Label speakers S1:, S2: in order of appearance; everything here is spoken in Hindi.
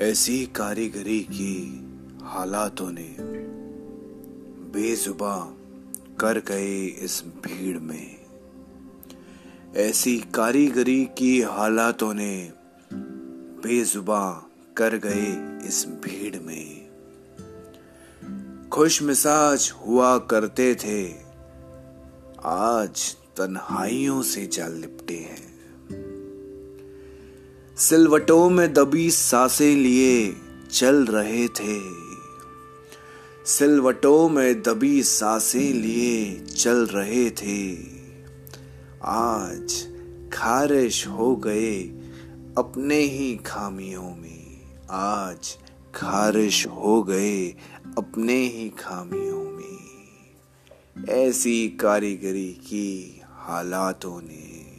S1: ऐसी कारीगरी की हालातों ने बेजुबा कर गए इस भीड़ में। ऐसी कारीगरी की हालातों ने बेजुबा कर गए इस भीड़ में। खुश मिजाज हुआ करते थे। आज तन्हाइयों से जाल लिपटे हैं। सिलवटों में दबी साँसें लिए चल रहे थे। सिलवटों में दबी साँसें लिए चल रहे थे। आज खारिश हो गए अपने ही खामियों में। आज खारिश हो गए अपने ही खामियों में। ऐसी कारीगरी की हालातों ने